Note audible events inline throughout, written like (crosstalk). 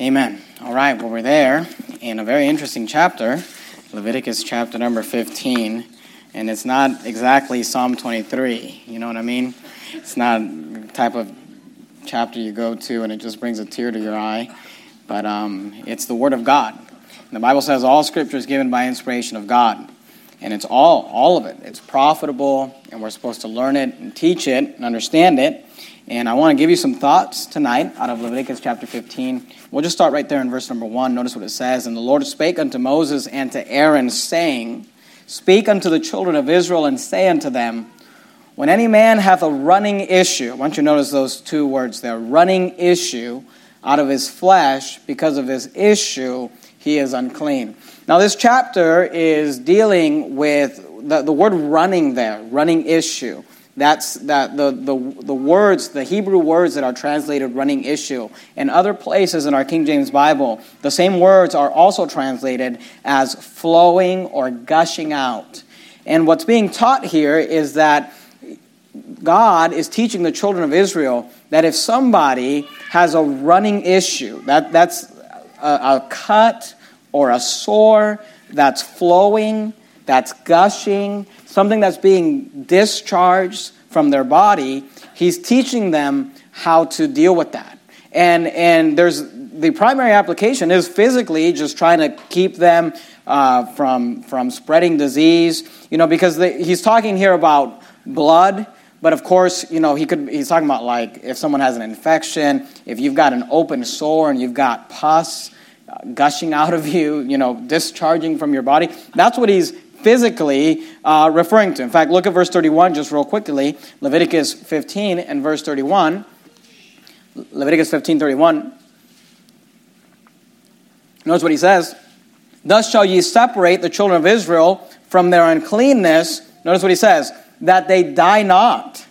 Amen. All right, well, we're there in a very interesting chapter, Leviticus chapter number 15. And it's not exactly Psalm 23. You know what I mean? It's not type of chapter you go to and it just brings a tear to your eye. But um, it's the Word of God. And the Bible says all Scripture is given by inspiration of God. And it's all, all of it. It's profitable, and we're supposed to learn it and teach it and understand it. And I want to give you some thoughts tonight out of Leviticus chapter 15. We'll just start right there in verse number 1. Notice what it says. And the Lord spake unto Moses and to Aaron, saying, Speak unto the children of Israel and say unto them, When any man hath a running issue, I want you to notice those two words there running issue out of his flesh, because of his issue, he is unclean. Now, this chapter is dealing with the, the word running there, running issue. That's that the, the, the words, the Hebrew words that are translated running issue. In other places in our King James Bible, the same words are also translated as flowing or gushing out. And what's being taught here is that God is teaching the children of Israel that if somebody has a running issue, that, that's a, a cut or a sore that's flowing, that's gushing, something that's being discharged from their body, he's teaching them how to deal with that. And, and there's the primary application is physically just trying to keep them uh, from, from spreading disease, you know, because the, he's talking here about blood. But of course, you know, he could, he's talking about like if someone has an infection, if you've got an open sore and you've got pus uh, gushing (laughs) out of you, you know, discharging from your body. That's what he's physically uh, referring to. In fact, look at verse 31 just real quickly. Leviticus 15 and verse 31. Leviticus 15, 31. Notice what he says. Thus shall ye separate the children of Israel from their uncleanness. Notice what he says. That they die not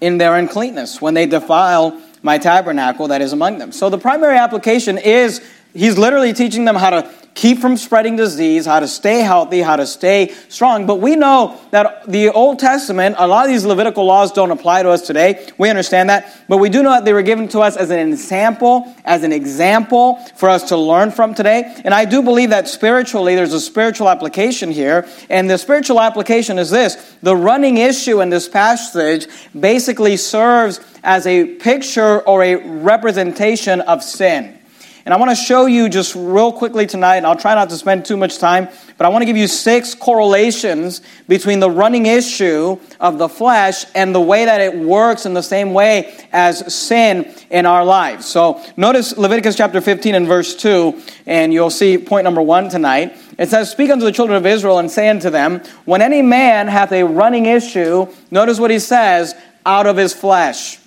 in their uncleanness when they defile my tabernacle that is among them. So the primary application is he's literally teaching them how to keep from spreading disease, how to stay healthy, how to stay strong. But we know that the Old Testament, a lot of these Levitical laws don't apply to us today. We understand that. But we do know that they were given to us as an example, as an example for us to learn from today. And I do believe that spiritually, there's a spiritual application here. And the spiritual application is this the running issue in this passage basically serves as a picture or a representation of sin. And I want to show you just real quickly tonight, and I'll try not to spend too much time, but I want to give you six correlations between the running issue of the flesh and the way that it works in the same way as sin in our lives. So notice Leviticus chapter 15 and verse 2, and you'll see point number one tonight. It says, Speak unto the children of Israel and say unto them, When any man hath a running issue, notice what he says, out of his flesh.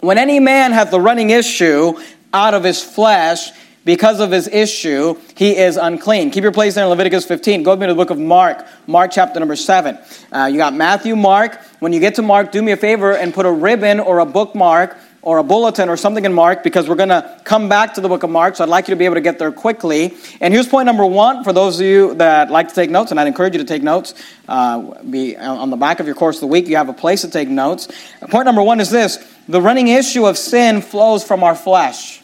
When any man hath the running issue out of his flesh because of his issue, he is unclean. Keep your place there in Leviticus 15. Go with me to the book of Mark, Mark chapter number 7. Uh, you got Matthew, Mark. When you get to Mark, do me a favor and put a ribbon or a bookmark or a bulletin or something in Mark because we're going to come back to the book of Mark. So I'd like you to be able to get there quickly. And here's point number one for those of you that like to take notes, and I'd encourage you to take notes. Uh, be on the back of your course of the week, you have a place to take notes. Point number one is this the running issue of sin flows from our flesh.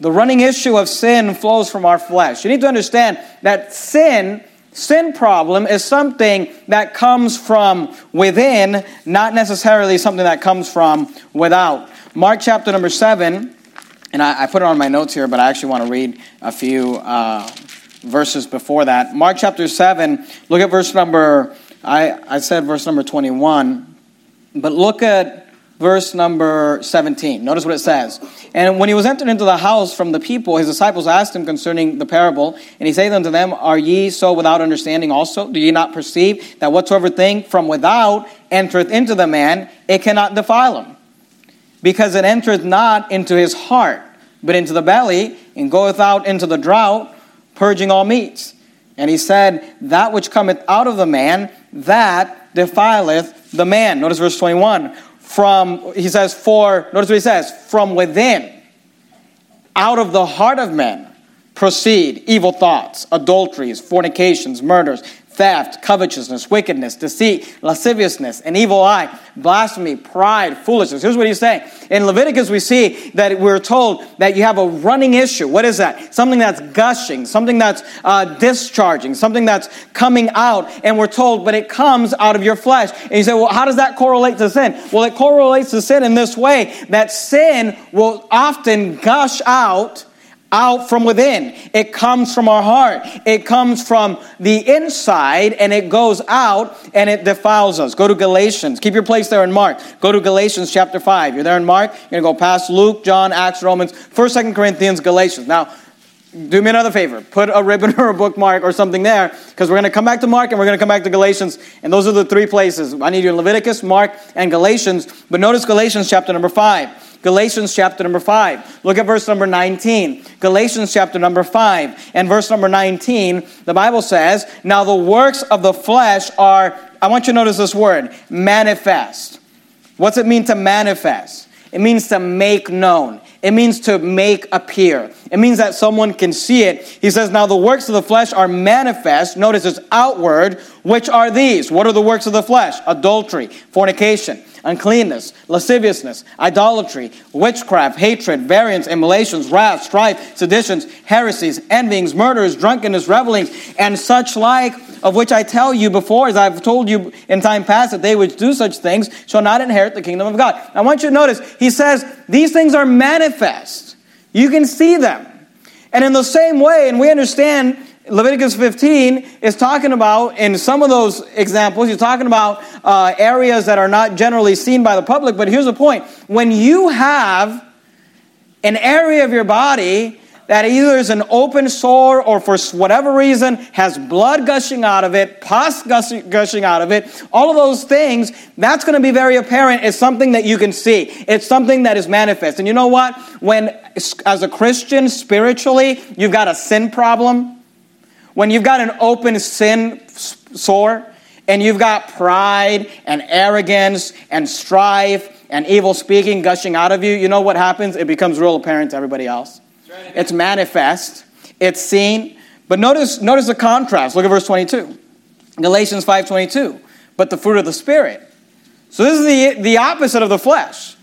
The running issue of sin flows from our flesh. You need to understand that sin, sin problem, is something that comes from within, not necessarily something that comes from without. Mark chapter number 7, and I, I put it on my notes here, but I actually want to read a few uh, verses before that. Mark chapter 7, look at verse number, I, I said verse number 21, but look at verse number 17. Notice what it says. And when he was entered into the house from the people, his disciples asked him concerning the parable. And he said unto them, Are ye so without understanding also? Do ye not perceive that whatsoever thing from without entereth into the man, it cannot defile him? Because it entereth not into his heart, but into the belly, and goeth out into the drought, purging all meats. And he said, That which cometh out of the man, that defileth the man. Notice verse 21 from, he says, for, notice what he says, from within, out of the heart of men proceed evil thoughts, adulteries, fornications, murders, theft, covetousness, wickedness, deceit, lasciviousness, an evil eye, blasphemy, pride, foolishness. Here's what he's saying. In Leviticus, we see that we're told that you have a running issue. What is that? Something that's gushing, something that's uh, discharging, something that's coming out. And we're told, but it comes out of your flesh. And you say, well, how does that correlate to sin? Well, it correlates to sin in this way that sin will often gush out out from within. It comes from our heart. It comes from the inside and it goes out and it defiles us. Go to Galatians. Keep your place there in Mark. Go to Galatians chapter 5. You're there in Mark. You're going to go past Luke, John, Acts, Romans, 1st, 2nd Corinthians, Galatians. Now, do me another favor. Put a ribbon (laughs) or a bookmark or something there because we're going to come back to Mark and we're going to come back to Galatians. And those are the three places. I need you in Leviticus, Mark, and Galatians. But notice Galatians chapter number 5. Galatians chapter number 5. Look at verse number 19. Galatians chapter number 5 and verse number 19. The Bible says, Now the works of the flesh are, I want you to notice this word, manifest. What's it mean to manifest? It means to make known. It means to make appear. It means that someone can see it. He says, Now the works of the flesh are manifest. Notice it's outward, which are these. What are the works of the flesh? Adultery, fornication uncleanness, lasciviousness, idolatry, witchcraft, hatred, variance, emulations, wrath, strife, seditions, heresies, envyings, murders, drunkenness, revelings, and such like, of which I tell you before, as I've told you in time past, that they which do such things shall not inherit the kingdom of God. I want you to notice, he says, these things are manifest. You can see them. And in the same way, and we understand Leviticus 15 is talking about, in some of those examples, he's talking about uh, areas that are not generally seen by the public. But here's the point when you have an area of your body that either is an open sore or for whatever reason has blood gushing out of it, pus gushing out of it, all of those things, that's going to be very apparent. It's something that you can see. It's something that is manifest. And you know what? When, as a Christian, spiritually, you've got a sin problem, when you've got an open sin sore and you've got pride and arrogance and strife and evil speaking gushing out of you, you know what happens? It becomes real apparent to everybody else. It's manifest, it's seen. But notice, notice the contrast. Look at verse 22. Galatians 5:22. But the fruit of the Spirit. So this is the, the opposite of the flesh.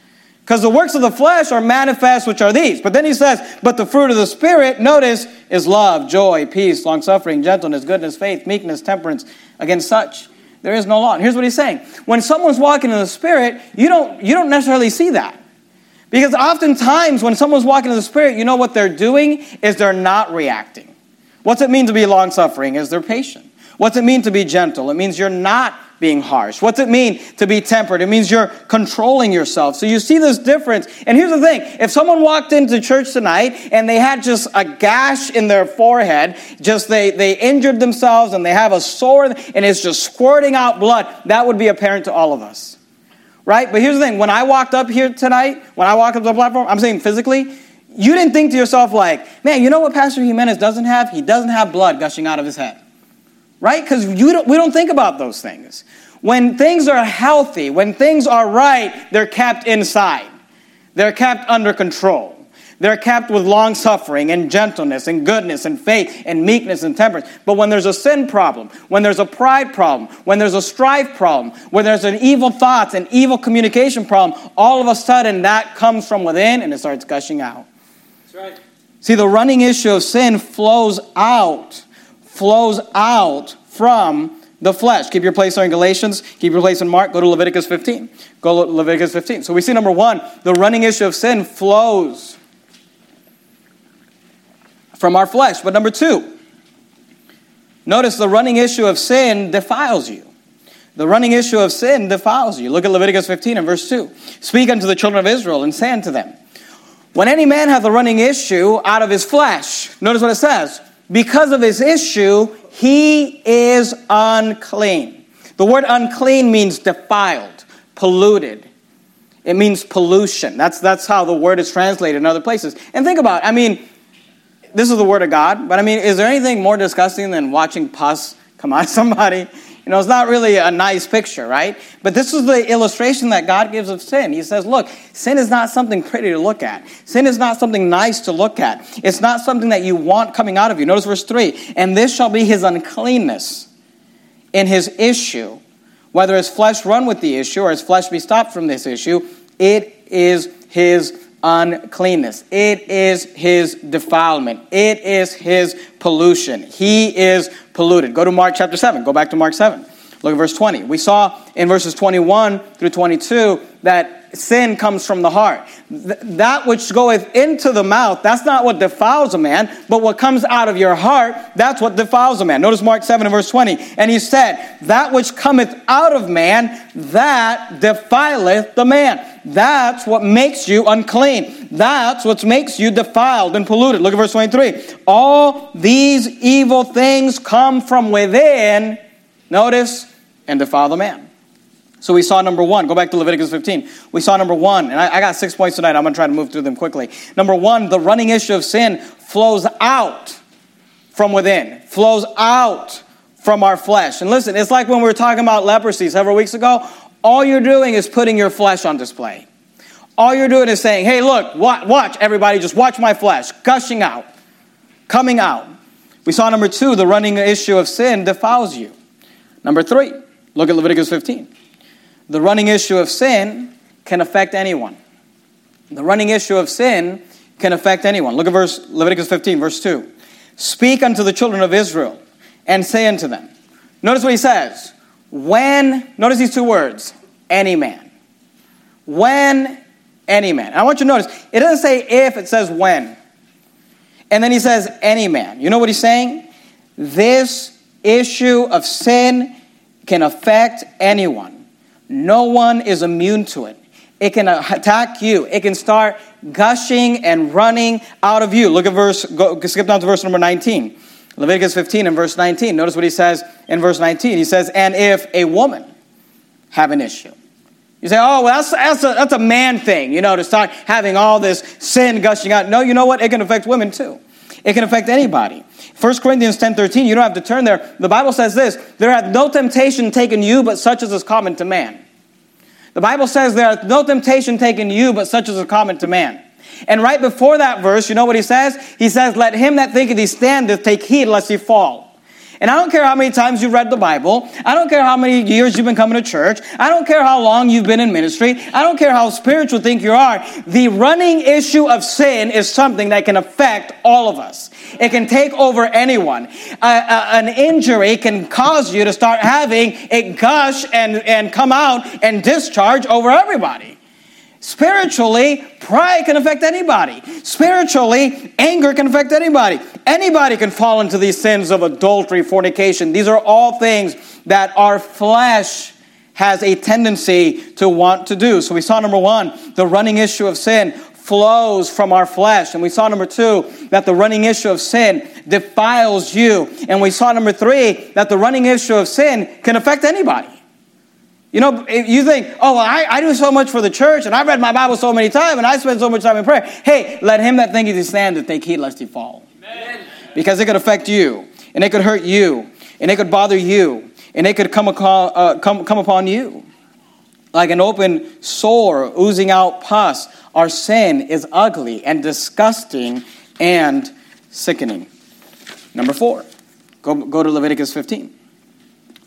Because the works of the flesh are manifest, which are these. But then he says, but the fruit of the Spirit, notice, is love, joy, peace, long suffering, gentleness, goodness, faith, meekness, temperance. Against such, there is no law. And here's what he's saying when someone's walking in the Spirit, you don't, you don't necessarily see that. Because oftentimes, when someone's walking in the Spirit, you know what they're doing is they're not reacting. What's it mean to be long suffering? Is they're patient. What's it mean to be gentle? It means you're not being harsh. What's it mean to be tempered? It means you're controlling yourself. So you see this difference. And here's the thing if someone walked into church tonight and they had just a gash in their forehead, just they, they injured themselves and they have a sore and it's just squirting out blood, that would be apparent to all of us. Right? But here's the thing when I walked up here tonight, when I walked up to the platform, I'm saying physically, you didn't think to yourself, like, man, you know what Pastor Jimenez doesn't have? He doesn't have blood gushing out of his head right? Because we don't think about those things. When things are healthy, when things are right, they're kept inside. They're kept under control. They're kept with long suffering and gentleness and goodness and faith and meekness and temperance. But when there's a sin problem, when there's a pride problem, when there's a strife problem, when there's an evil thoughts and evil communication problem, all of a sudden that comes from within and it starts gushing out. That's right. See, the running issue of sin flows out flows out from the flesh. Keep your place there in Galatians. Keep your place in Mark. Go to Leviticus 15. Go to Leviticus 15. So we see number one, the running issue of sin flows from our flesh. But number two, notice the running issue of sin defiles you. The running issue of sin defiles you. Look at Leviticus 15 and verse 2. Speak unto the children of Israel and say unto them, When any man hath a running issue out of his flesh, notice what it says because of his issue, he is unclean. The word unclean means defiled, polluted. It means pollution. That's, that's how the word is translated in other places. And think about it. I mean, this is the word of God, but I mean, is there anything more disgusting than watching pus come out (laughs) of somebody? You know, it's not really a nice picture, right? But this is the illustration that God gives of sin. He says, look, sin is not something pretty to look at. Sin is not something nice to look at. It's not something that you want coming out of you. Notice verse 3 And this shall be his uncleanness. in his issue, whether his flesh run with the issue or his flesh be stopped from this issue, it is his uncleanness. It is his defilement. It is his pollution. He is polluted. Go to Mark chapter 7. Go back to Mark 7. Look at verse 20. We saw in verses 21 through 22 that sin comes from the heart. Th- that which goeth into the mouth, that's not what defiles a man, but what comes out of your heart, that's what defiles a man. Notice Mark 7 and verse 20. And he said, That which cometh out of man, that defileth the man. That's what makes you unclean. That's what makes you defiled and polluted. Look at verse 23. All these evil things come from within, notice, and defile the man. So we saw number one. Go back to Leviticus 15. We saw number one, and I, I got six points tonight. I'm going to try to move through them quickly. Number one, the running issue of sin flows out from within, flows out from our flesh. And listen, it's like when we were talking about leprosy several weeks ago. All you're doing is putting your flesh on display. All you're doing is saying, hey, look, watch, everybody, just watch my flesh, gushing out, coming out. We saw number two, the running issue of sin defiles you. Number three, look at Leviticus 15. The running issue of sin can affect anyone. The running issue of sin can affect anyone. Look at verse Leviticus 15, verse 2. Speak unto the children of Israel and say unto them. Notice what he says. When, notice these two words, any man. When any man. And I want you to notice, it doesn't say if, it says when. And then he says any man. You know what he's saying? This issue of sin can affect anyone. No one is immune to it. It can attack you. It can start gushing and running out of you. Look at verse, go, skip down to verse number 19. Leviticus 15 and verse 19. Notice what he says in verse 19. He says, And if a woman have an issue. You say, oh, well, that's, that's, a, that's a man thing, you know, to start having all this sin gushing out. No, you know what? It can affect women too. It can affect anybody. 1 Corinthians 10 13, you don't have to turn there. The Bible says this There hath no temptation taken you, but such as is common to man. The Bible says there hath no temptation taken you, but such as is common to man. And right before that verse, you know what he says? He says, Let him that thinketh he standeth take heed lest he fall. And I don't care how many times you've read the Bible. I don't care how many years you've been coming to church. I don't care how long you've been in ministry. I don't care how spiritual think you are. The running issue of sin is something that can affect all of us. It can take over anyone. An injury can cause you to start having it gush and, and come out and discharge over everybody. Spiritually, pride can affect anybody. Spiritually, anger can affect anybody. Anybody can fall into these sins of adultery, fornication. These are all things that our flesh has a tendency to want to do. So we saw number one, the running issue of sin flows from our flesh. And we saw number two, that the running issue of sin defiles you. And we saw number three, that the running issue of sin can affect anybody. You know, you think, oh, well, I, I do so much for the church, and I read my Bible so many times, and I spend so much time in prayer. Hey, let him that thinketh he stand to take heed lest he fall. Amen. Because it could affect you, and it could hurt you, and it could bother you, and it could come, upon, uh, come, come upon you. Like an open sore oozing out pus, our sin is ugly and disgusting and sickening. Number four, go, go to Leviticus 15.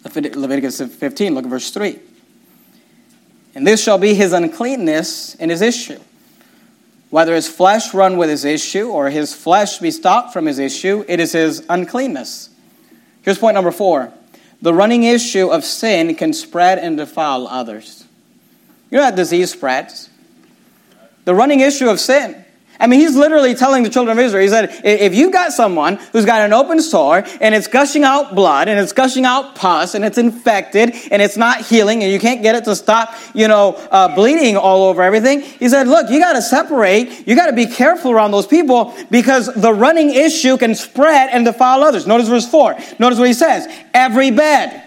Leviticus 15, look at verse 3. And this shall be his uncleanness in his issue. Whether his flesh run with his issue or his flesh be stopped from his issue, it is his uncleanness. Here's point number four the running issue of sin can spread and defile others. You know that disease spreads? The running issue of sin I mean, he's literally telling the children of Israel, he said, if you've got someone who's got an open sore and it's gushing out blood and it's gushing out pus and it's infected and it's not healing and you can't get it to stop, you know, uh, bleeding all over everything, he said, look, you got to separate. You got to be careful around those people because the running issue can spread and defile others. Notice verse 4. Notice what he says. Every bed,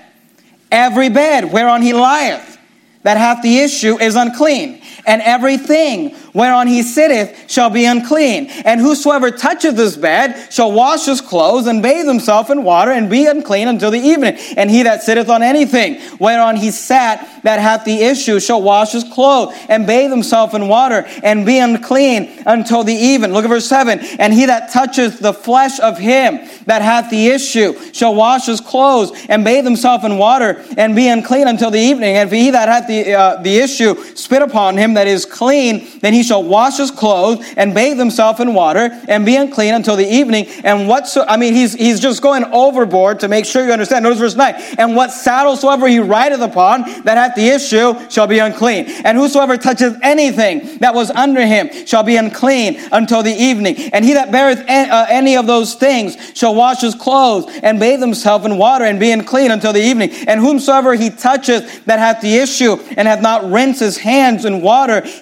every bed whereon he lieth that hath the issue is unclean. And everything whereon he sitteth shall be unclean. And whosoever toucheth this bed shall wash his clothes and bathe himself in water and be unclean until the evening. And he that sitteth on anything whereon he sat that hath the issue shall wash his clothes and bathe himself in water and be unclean until the even. Look at verse 7. And he that toucheth the flesh of him that hath the issue shall wash his clothes and bathe himself in water and be unclean until the evening. And if he that hath the, uh, the issue spit upon him that is clean, then he shall wash his clothes and bathe himself in water and be unclean until the evening. And what so, I mean, he's, he's just going overboard to make sure you understand. Notice verse 9. And what saddle soever he rideth upon that hath the issue shall be unclean. And whosoever toucheth anything that was under him shall be unclean until the evening. And he that beareth uh, any of those things shall wash his clothes and bathe himself in water and be unclean until the evening. And whomsoever he toucheth that hath the issue and hath not rinsed his hands in water,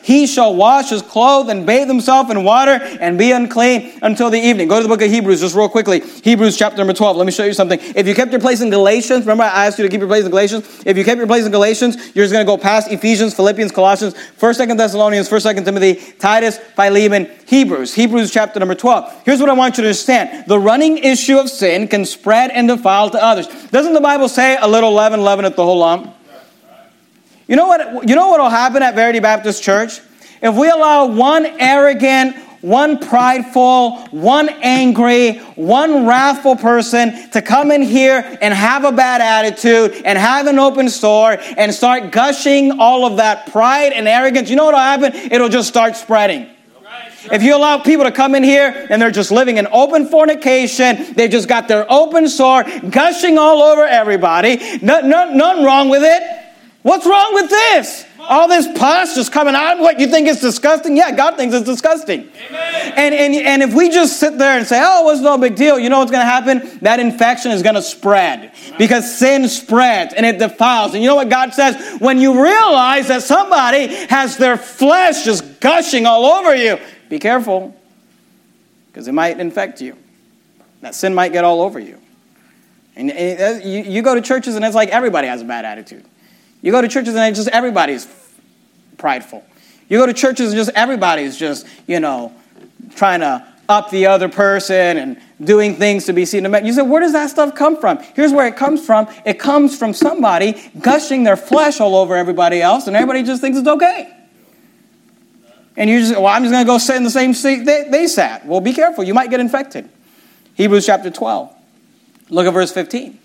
he shall wash his clothes and bathe himself in water and be unclean until the evening. Go to the book of Hebrews just real quickly. Hebrews chapter number 12. Let me show you something. If you kept your place in Galatians, remember I asked you to keep your place in Galatians? If you kept your place in Galatians, you're just going to go past Ephesians, Philippians, Colossians, 1st, 2nd Thessalonians, 1st, 2nd Timothy, Titus, Philemon, Hebrews. Hebrews chapter number 12. Here's what I want you to understand. The running issue of sin can spread and defile to others. Doesn't the Bible say a little leaven leaveneth the whole lump? You know what? You know what will happen at Verity Baptist Church if we allow one arrogant, one prideful, one angry, one wrathful person to come in here and have a bad attitude and have an open store and start gushing all of that pride and arrogance. You know what will happen? It'll just start spreading. If you allow people to come in here and they're just living in open fornication, they just got their open sore, gushing all over everybody, no, no, nothing wrong with it. What's wrong with this? All this pus just coming out. What you think is disgusting? Yeah, God thinks it's disgusting. Amen. And, and, and if we just sit there and say, oh, it's no big deal, you know what's going to happen? That infection is going to spread because sin spreads and it defiles. And you know what God says? When you realize that somebody has their flesh just gushing all over you, be careful because it might infect you. That sin might get all over you. And you, you go to churches and it's like everybody has a bad attitude. You go to churches and just everybody's prideful. You go to churches and just everybody's just, you know, trying to up the other person and doing things to be seen. You say, where does that stuff come from? Here's where it comes from. It comes from somebody gushing their flesh all over everybody else, and everybody just thinks it's okay. And you just, well, I'm just going to go sit in the same seat they, they sat. Well, be careful. You might get infected. Hebrews chapter 12. Look at verse 15.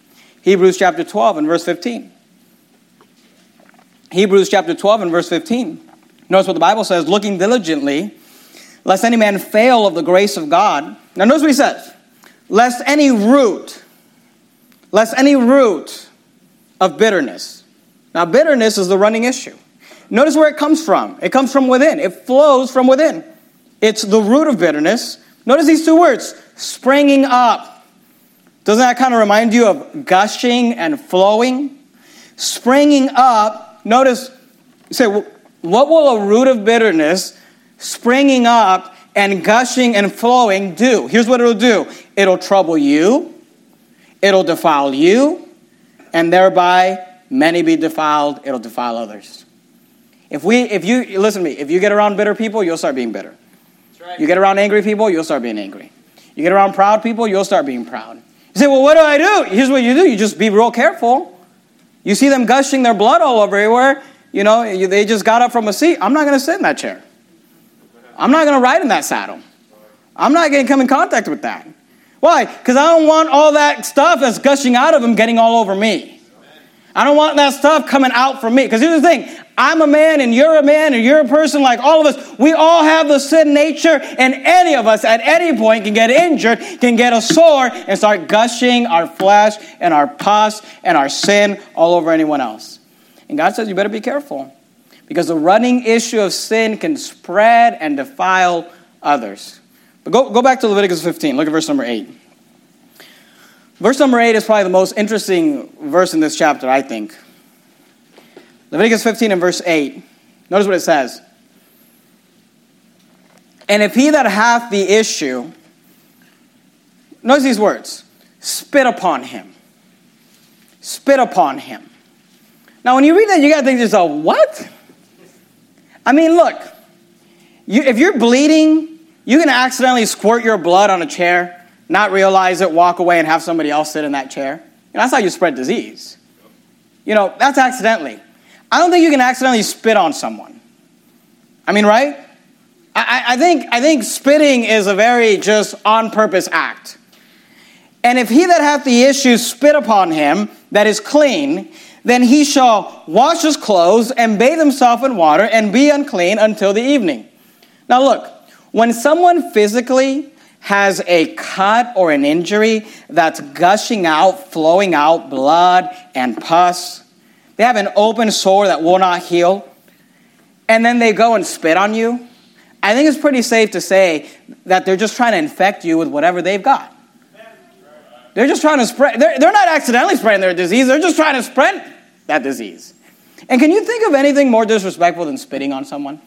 Hebrews chapter 12 and verse 15. Hebrews chapter 12 and verse 15. Notice what the Bible says looking diligently, lest any man fail of the grace of God. Now, notice what he says lest any root, lest any root of bitterness. Now, bitterness is the running issue. Notice where it comes from. It comes from within, it flows from within. It's the root of bitterness. Notice these two words springing up. Doesn't that kind of remind you of gushing and flowing? Springing up Notice, say, what will a root of bitterness springing up and gushing and flowing do? Here's what it'll do it'll trouble you, it'll defile you, and thereby many be defiled, it'll defile others. If we, if you, listen to me, if you get around bitter people, you'll start being bitter. Right. You get around angry people, you'll start being angry. You get around proud people, you'll start being proud. You say, well, what do I do? Here's what you do you just be real careful. You see them gushing their blood all over everywhere. You know, they just got up from a seat. I'm not going to sit in that chair. I'm not going to ride in that saddle. I'm not going to come in contact with that. Why? Because I don't want all that stuff that's gushing out of them getting all over me. I don't want that stuff coming out from me. Because here's the thing I'm a man and you're a man and you're a person like all of us. We all have the sin nature, and any of us at any point can get injured, can get a sore, and start gushing our flesh and our pus and our sin all over anyone else. And God says, You better be careful because the running issue of sin can spread and defile others. But go, go back to Leviticus 15. Look at verse number 8. Verse number 8 is probably the most interesting verse in this chapter, I think. Leviticus 15 and verse 8. Notice what it says. And if he that hath the issue, notice these words spit upon him. Spit upon him. Now, when you read that, you got to think to yourself, what? I mean, look, you, if you're bleeding, you can accidentally squirt your blood on a chair, not realize it, walk away, and have somebody else sit in that chair. And that's how you spread disease. You know, that's accidentally. I don't think you can accidentally spit on someone. I mean, right? I, I, think, I think spitting is a very just on purpose act. And if he that hath the issue spit upon him that is clean, then he shall wash his clothes and bathe himself in water and be unclean until the evening. Now, look, when someone physically has a cut or an injury that's gushing out, flowing out blood and pus, they have an open sore that will not heal, and then they go and spit on you, I think it's pretty safe to say that they're just trying to infect you with whatever they've got. They're just trying to spread, they're, they're not accidentally spreading their disease, they're just trying to spread that disease. And can you think of anything more disrespectful than spitting on someone?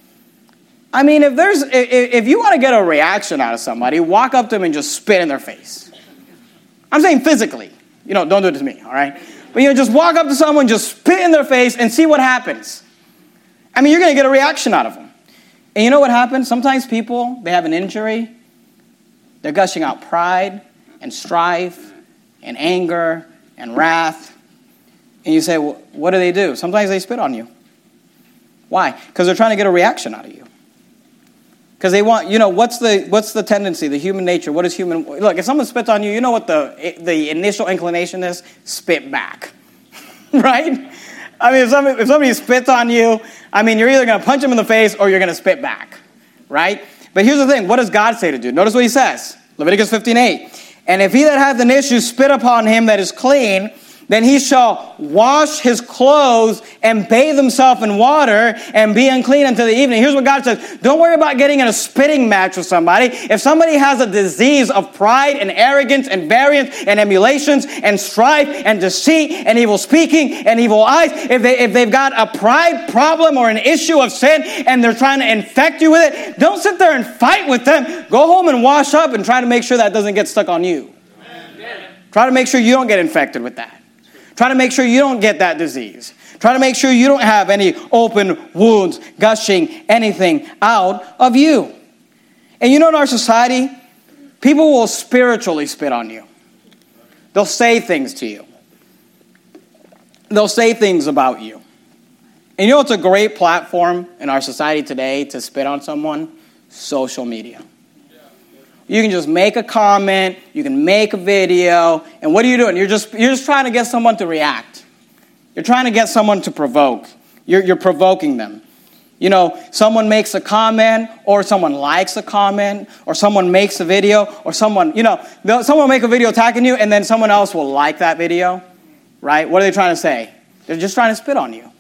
I mean, if there's if you want to get a reaction out of somebody, walk up to them and just spit in their face. I'm saying physically. You know, don't do it to me, all right? But you know, just walk up to someone, just spit in their face and see what happens. I mean, you're going to get a reaction out of them. And you know what happens? Sometimes people, they have an injury, they're gushing out pride and strife and anger and wrath. And you say, well, what do they do? Sometimes they spit on you. Why? Because they're trying to get a reaction out of you. Because they want, you know, what's the, what's the tendency, the human nature? What is human? Look, if someone spits on you, you know what the, the initial inclination is? Spit back. (laughs) right? I mean, if somebody, if somebody spits on you, I mean, you're either going to punch them in the face or you're going to spit back. Right? But here's the thing what does God say to do? Notice what he says Leviticus 15 8. And if he that hath an issue spit upon him that is clean, then he shall wash his clothes and bathe himself in water and be unclean until the evening. Here's what God says Don't worry about getting in a spitting match with somebody. If somebody has a disease of pride and arrogance and variance and emulations and strife and deceit and evil speaking and evil eyes, if, they, if they've got a pride problem or an issue of sin and they're trying to infect you with it, don't sit there and fight with them. Go home and wash up and try to make sure that doesn't get stuck on you. Amen. Try to make sure you don't get infected with that. Try to make sure you don't get that disease. Try to make sure you don't have any open wounds gushing anything out of you. And you know, in our society, people will spiritually spit on you. They'll say things to you, they'll say things about you. And you know, it's a great platform in our society today to spit on someone? Social media. You can just make a comment, you can make a video, and what are you doing? You're just, you're just trying to get someone to react. You're trying to get someone to provoke. You're, you're provoking them. You know, someone makes a comment, or someone likes a comment, or someone makes a video, or someone, you know, someone will make a video attacking you, and then someone else will like that video, right? What are they trying to say? They're just trying to spit on you.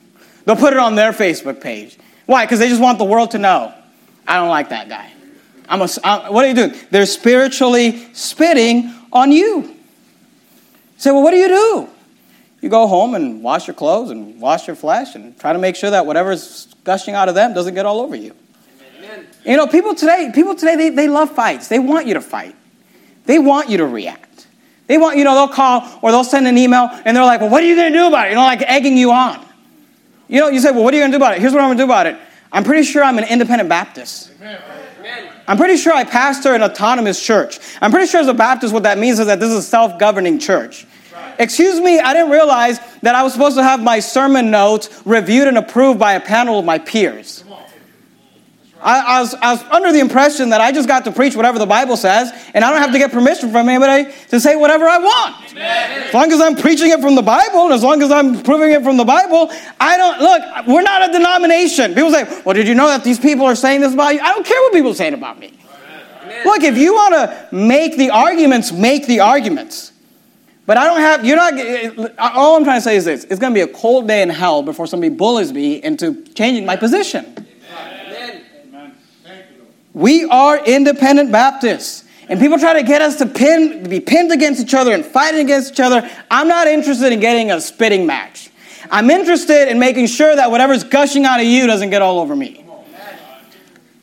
They'll put it on their Facebook page. Why? Because they just want the world to know. I don't like that guy. I'm a, I'm, what are you doing? They're spiritually spitting on you. You say, well, what do you do? You go home and wash your clothes and wash your flesh and try to make sure that whatever's gushing out of them doesn't get all over you. Amen. You know, people today, people today, they, they love fights. They want you to fight. They want you to react. They want, you know, they'll call or they'll send an email and they're like, well, what are you going to do about it? You know, like egging you on. You know, you say, well, what are you going to do about it? Here's what I'm going to do about it. I'm pretty sure I'm an independent Baptist. Amen. I'm pretty sure I pastor an autonomous church. I'm pretty sure as a Baptist, what that means is that this is a self governing church. Excuse me, I didn't realize that I was supposed to have my sermon notes reviewed and approved by a panel of my peers. I, I, was, I was under the impression that I just got to preach whatever the Bible says, and I don't have to get permission from anybody to say whatever I want. Amen. As long as I'm preaching it from the Bible, and as long as I'm proving it from the Bible, I don't look. We're not a denomination. People say, "Well, did you know that these people are saying this about you?" I don't care what people are saying about me. Amen. Look, if you want to make the arguments, make the arguments. But I don't have, you're not, all I'm trying to say is this it's going to be a cold day in hell before somebody bullies me into changing my position. We are independent Baptists. And people try to get us to pin, be pinned against each other and fighting against each other. I'm not interested in getting a spitting match. I'm interested in making sure that whatever's gushing out of you doesn't get all over me.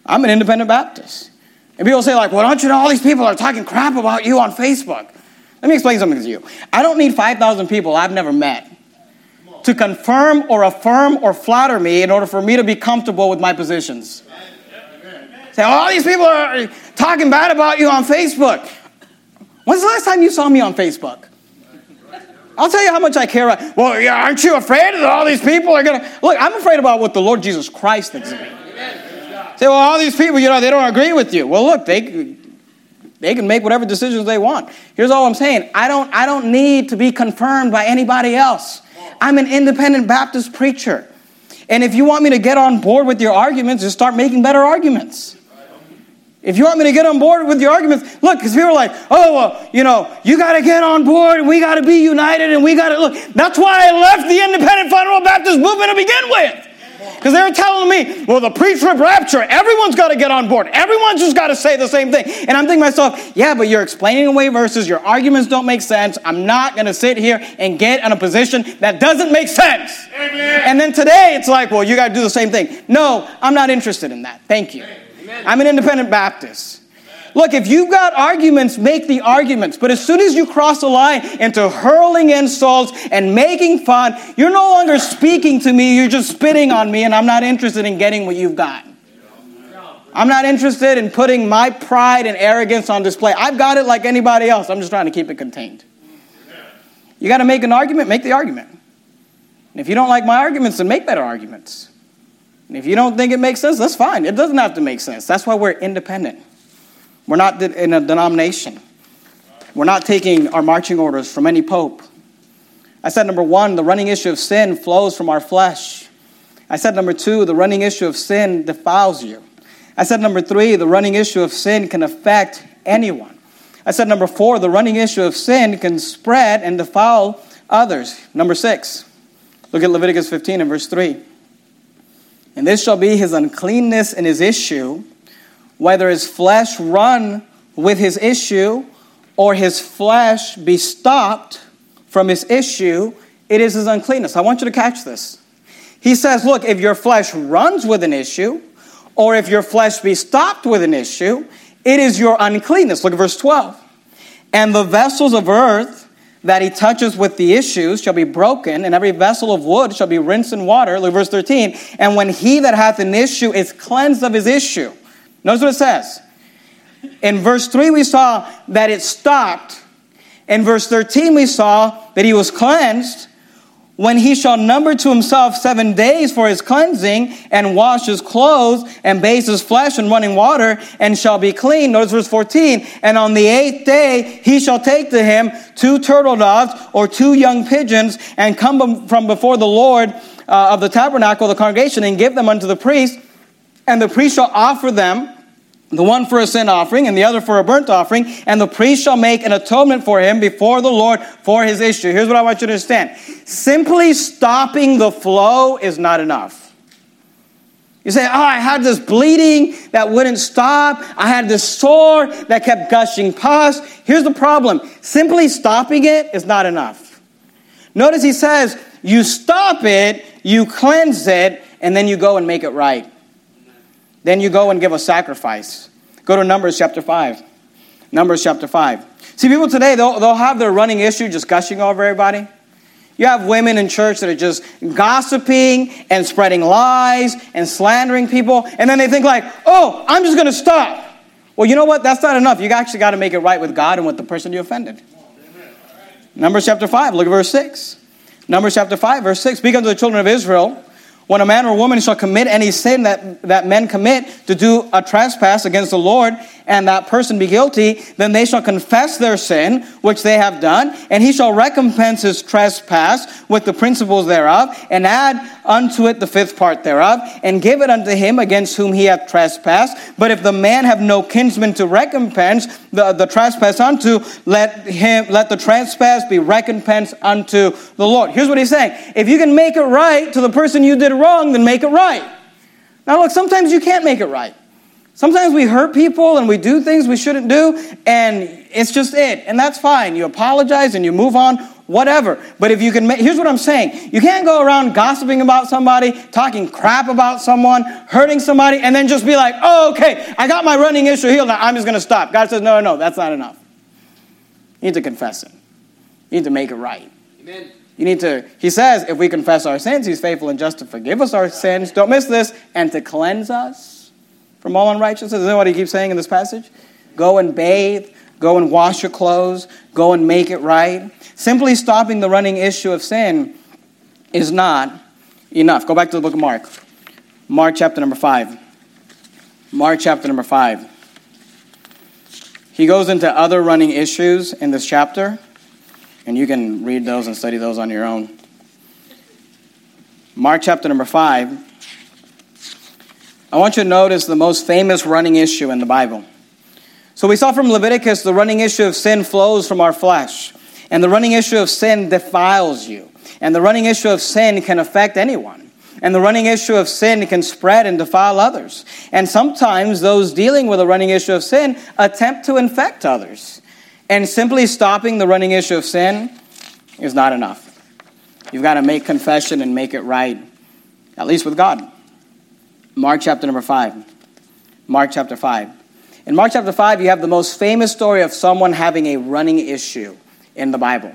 I'm an independent Baptist. And people say, like, well, don't you know all these people are talking crap about you on Facebook? Let me explain something to you. I don't need 5,000 people I've never met to confirm or affirm or flatter me in order for me to be comfortable with my positions. Say, all these people are talking bad about you on Facebook. When's the last time you saw me on Facebook? I'll tell you how much I care. About, well, yeah, aren't you afraid that all these people are going to. Look, I'm afraid about what the Lord Jesus Christ thinks of me. Say, well, all these people, you know, they don't agree with you. Well, look, they, they can make whatever decisions they want. Here's all I'm saying I don't, I don't need to be confirmed by anybody else. I'm an independent Baptist preacher. And if you want me to get on board with your arguments, just start making better arguments. If you want me to get on board with your arguments, look, because people are like, oh, well, you know, you got to get on board and we got to be united and we got to look. That's why I left the independent fundamental Baptist movement to begin with. Because they were telling me, well, the pre trib rapture, everyone's got to get on board. Everyone's just got to say the same thing. And I'm thinking to myself, yeah, but you're explaining away verses. Your arguments don't make sense. I'm not going to sit here and get in a position that doesn't make sense. Amen. And then today it's like, well, you got to do the same thing. No, I'm not interested in that. Thank you. Amen. I'm an independent Baptist. Look, if you've got arguments, make the arguments. But as soon as you cross the line into hurling insults and making fun, you're no longer speaking to me, you're just spitting on me, and I'm not interested in getting what you've got. I'm not interested in putting my pride and arrogance on display. I've got it like anybody else. I'm just trying to keep it contained. You got to make an argument, make the argument. And if you don't like my arguments, then make better arguments. And if you don't think it makes sense, that's fine. It doesn't have to make sense. That's why we're independent. We're not in a denomination. We're not taking our marching orders from any pope. I said, number one, the running issue of sin flows from our flesh. I said, number two, the running issue of sin defiles you. I said, number three, the running issue of sin can affect anyone. I said, number four, the running issue of sin can spread and defile others. Number six, look at Leviticus 15 and verse 3. And this shall be his uncleanness and his issue, whether his flesh run with his issue or his flesh be stopped from his issue, it is his uncleanness. I want you to catch this. He says, Look, if your flesh runs with an issue, or if your flesh be stopped with an issue, it is your uncleanness. Look at verse 12. And the vessels of earth that he touches with the issues shall be broken, and every vessel of wood shall be rinsed in water. Look verse 13. And when he that hath an issue is cleansed of his issue. Notice what it says. In verse 3, we saw that it stopped. In verse 13, we saw that he was cleansed when he shall number to himself seven days for his cleansing, and wash his clothes, and bathe his flesh in running water, and shall be clean. Notice verse 14. And on the eighth day he shall take to him two turtle doves or two young pigeons, and come from before the Lord uh, of the tabernacle, the congregation, and give them unto the priest. And the priest shall offer them the one for a sin offering and the other for a burnt offering, and the priest shall make an atonement for him before the Lord for his issue. Here's what I want you to understand simply stopping the flow is not enough. You say, Oh, I had this bleeding that wouldn't stop. I had this sore that kept gushing pus. Here's the problem simply stopping it is not enough. Notice he says, You stop it, you cleanse it, and then you go and make it right. Then you go and give a sacrifice. Go to Numbers chapter 5. Numbers chapter 5. See, people today, they'll, they'll have their running issue just gushing over everybody. You have women in church that are just gossiping and spreading lies and slandering people, and then they think like, "Oh, I'm just going to stop." Well, you know what? That's not enough. You actually got to make it right with God and with the person you offended. Numbers chapter 5, look at verse 6. Numbers chapter 5, verse 6. Speak unto the children of Israel when a man or woman shall commit any sin that, that men commit to do a trespass against the Lord, and that person be guilty, then they shall confess their sin, which they have done, and he shall recompense his trespass with the principal thereof, and add unto it the fifth part thereof, and give it unto him against whom he hath trespassed. But if the man have no kinsman to recompense the, the trespass unto, let him let the trespass be recompensed unto the Lord. Here's what he's saying. If you can make it right to the person you did wrong, then make it right. Now look, sometimes you can't make it right. Sometimes we hurt people and we do things we shouldn't do, and it's just it. And that's fine. You apologize and you move on, whatever. But if you can make, here's what I'm saying you can't go around gossiping about somebody, talking crap about someone, hurting somebody, and then just be like, oh, okay, I got my running issue healed, now I'm just going to stop. God says, no, no, that's not enough. You need to confess it, you need to make it right. Amen. You need to, he says, if we confess our sins, he's faithful and just to forgive us our sins. Don't miss this. And to cleanse us from all unrighteousness. Isn't that what he keeps saying in this passage? Go and bathe. Go and wash your clothes. Go and make it right. Simply stopping the running issue of sin is not enough. Go back to the book of Mark. Mark chapter number 5. Mark chapter number 5. He goes into other running issues in this chapter, and you can read those and study those on your own. Mark chapter number 5. I want you to notice the most famous running issue in the Bible. So we saw from Leviticus the running issue of sin flows from our flesh. And the running issue of sin defiles you. And the running issue of sin can affect anyone. And the running issue of sin can spread and defile others. And sometimes those dealing with a running issue of sin attempt to infect others. And simply stopping the running issue of sin is not enough. You've got to make confession and make it right, at least with God. Mark chapter number 5. Mark chapter 5. In Mark chapter 5, you have the most famous story of someone having a running issue in the Bible.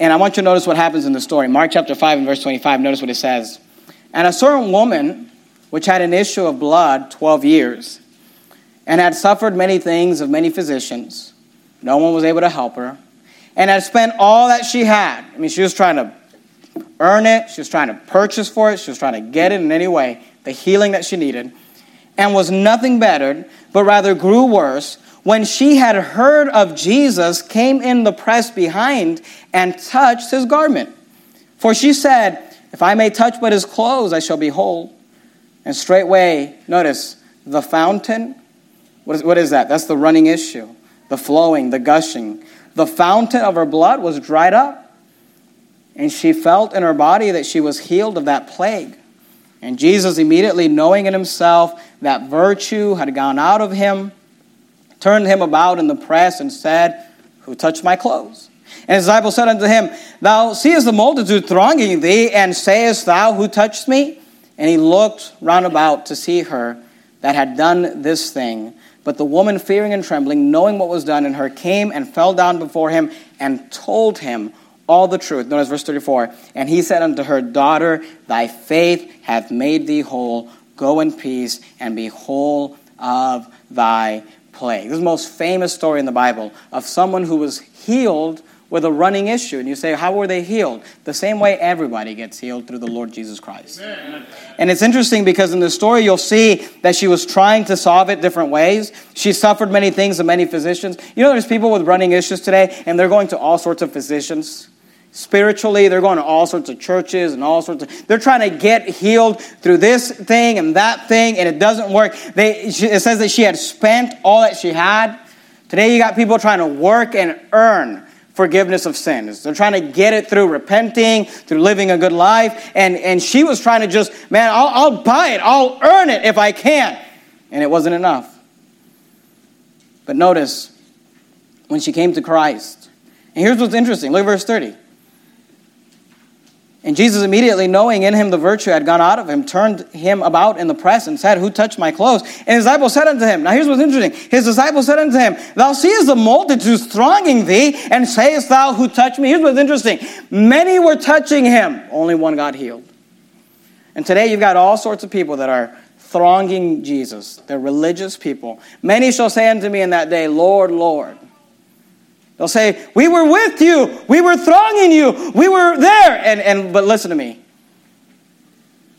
And I want you to notice what happens in the story. Mark chapter 5 and verse 25, notice what it says. And a certain woman, which had an issue of blood 12 years, and had suffered many things of many physicians, no one was able to help her, and had spent all that she had. I mean, she was trying to earn it, she was trying to purchase for it, she was trying to get it in any way, the healing that she needed, and was nothing bettered, but rather grew worse when she had heard of Jesus, came in the press behind and touched his garment. For she said, If I may touch but his clothes, I shall be whole. And straightway, notice, the fountain. What is, what is that? That's the running issue, the flowing, the gushing. The fountain of her blood was dried up. And she felt in her body that she was healed of that plague. And Jesus, immediately knowing in himself that virtue had gone out of him, turned him about in the press and said, Who touched my clothes? And his disciples said unto him, Thou seest the multitude thronging thee, and sayest thou, Who touched me? And he looked round about to see her that had done this thing. But the woman, fearing and trembling, knowing what was done in her, came and fell down before him and told him all the truth. Notice verse 34. And he said unto her, Daughter, thy faith hath made thee whole. Go in peace and be whole of thy plague. This is the most famous story in the Bible of someone who was healed with a running issue. And you say, How were they healed? The same way everybody gets healed through the Lord Jesus Christ. Amen. And it's interesting because in the story, you'll see that she was trying to solve it different ways. She suffered many things of many physicians. You know, there's people with running issues today, and they're going to all sorts of physicians. Spiritually, they're going to all sorts of churches and all sorts of. They're trying to get healed through this thing and that thing, and it doesn't work. They, it says that she had spent all that she had. Today, you got people trying to work and earn forgiveness of sins. They're trying to get it through repenting, through living a good life. And, and she was trying to just, man, I'll, I'll buy it, I'll earn it if I can. And it wasn't enough. But notice, when she came to Christ, and here's what's interesting look at verse 30. And Jesus, immediately knowing in him the virtue had gone out of him, turned him about in the press and said, Who touched my clothes? And his disciples said unto him, Now here's what's interesting. His disciples said unto him, Thou seest the multitudes thronging thee, and sayest thou, Who touched me? Here's what's interesting. Many were touching him, only one got healed. And today you've got all sorts of people that are thronging Jesus. They're religious people. Many shall say unto me in that day, Lord, Lord. They'll say, We were with you. We were thronging you. We were there. And, and but listen to me.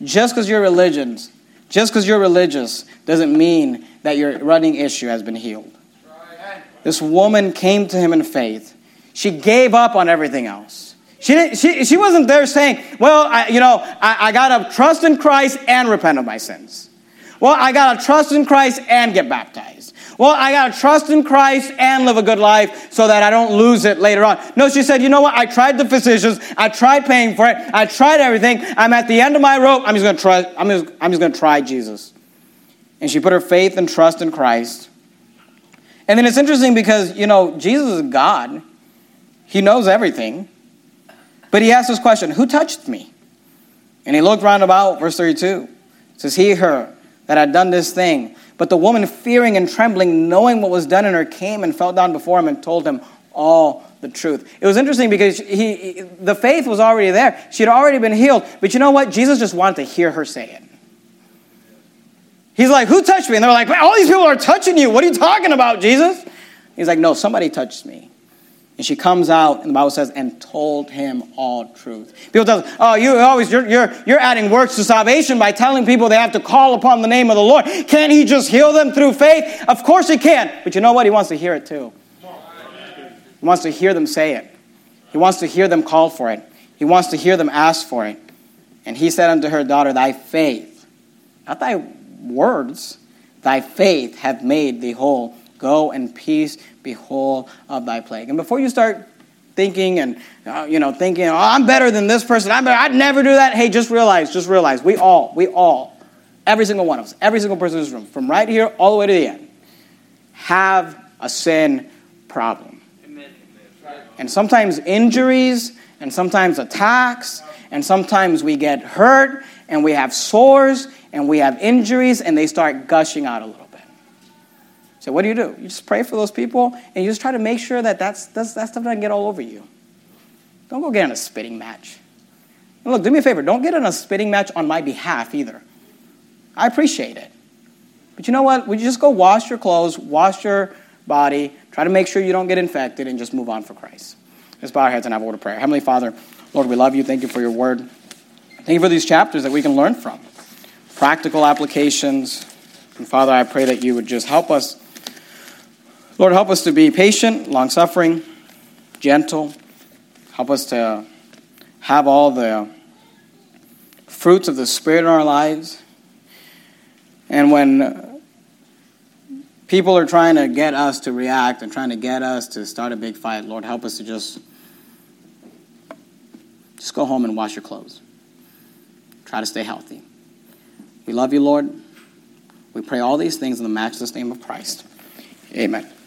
Just because you're religious, just because you're religious, doesn't mean that your running issue has been healed. This woman came to him in faith. She gave up on everything else. She, didn't, she, she wasn't there saying, Well, I, you know, I, I got to trust in Christ and repent of my sins. Well, I got to trust in Christ and get baptized. Well, I got to trust in Christ and live a good life so that I don't lose it later on. No, she said, you know what? I tried the physicians. I tried paying for it. I tried everything. I'm at the end of my rope. I'm just going to try. I'm just, I'm just going to try Jesus. And she put her faith and trust in Christ. And then it's interesting because, you know, Jesus is God. He knows everything. But he asked this question, who touched me? And he looked round about, verse 32. It says, he, her, that had done this thing. But the woman, fearing and trembling, knowing what was done in her, came and fell down before him and told him all the truth. It was interesting because he, the faith was already there. She had already been healed. But you know what? Jesus just wanted to hear her say it. He's like, Who touched me? And they're like, All these people are touching you. What are you talking about, Jesus? He's like, No, somebody touched me. And she comes out, and the Bible says, and told him all truth. People tell, us, oh, you always you're, you're you're adding works to salvation by telling people they have to call upon the name of the Lord. Can't he just heal them through faith? Of course he can. But you know what? He wants to hear it too. He wants to hear them say it. He wants to hear them call for it. He wants to hear them ask for it. And he said unto her daughter, Thy faith, not thy words, thy faith hath made thee whole. Go in peace, whole of thy plague. And before you start thinking and uh, you know thinking, oh, I'm better than this person. I'm better. I'd never do that. Hey, just realize, just realize, we all, we all, every single one of us, every single person in this room, from right here all the way to the end, have a sin problem. And sometimes injuries, and sometimes attacks, and sometimes we get hurt, and we have sores, and we have injuries, and they start gushing out a little. So what do you do? You just pray for those people, and you just try to make sure that that's, that's, that stuff doesn't get all over you. Don't go get in a spitting match. And look, do me a favor. Don't get in a spitting match on my behalf either. I appreciate it. But you know what? Would you just go wash your clothes, wash your body, try to make sure you don't get infected, and just move on for Christ? Let's bow our heads and have a word of prayer. Heavenly Father, Lord, we love you. Thank you for your word. Thank you for these chapters that we can learn from. Practical applications. And Father, I pray that you would just help us Lord, help us to be patient, long suffering, gentle. Help us to have all the fruits of the Spirit in our lives. And when people are trying to get us to react and trying to get us to start a big fight, Lord, help us to just just go home and wash your clothes. Try to stay healthy. We love you, Lord. We pray all these things in the matchless name of Christ. Amen.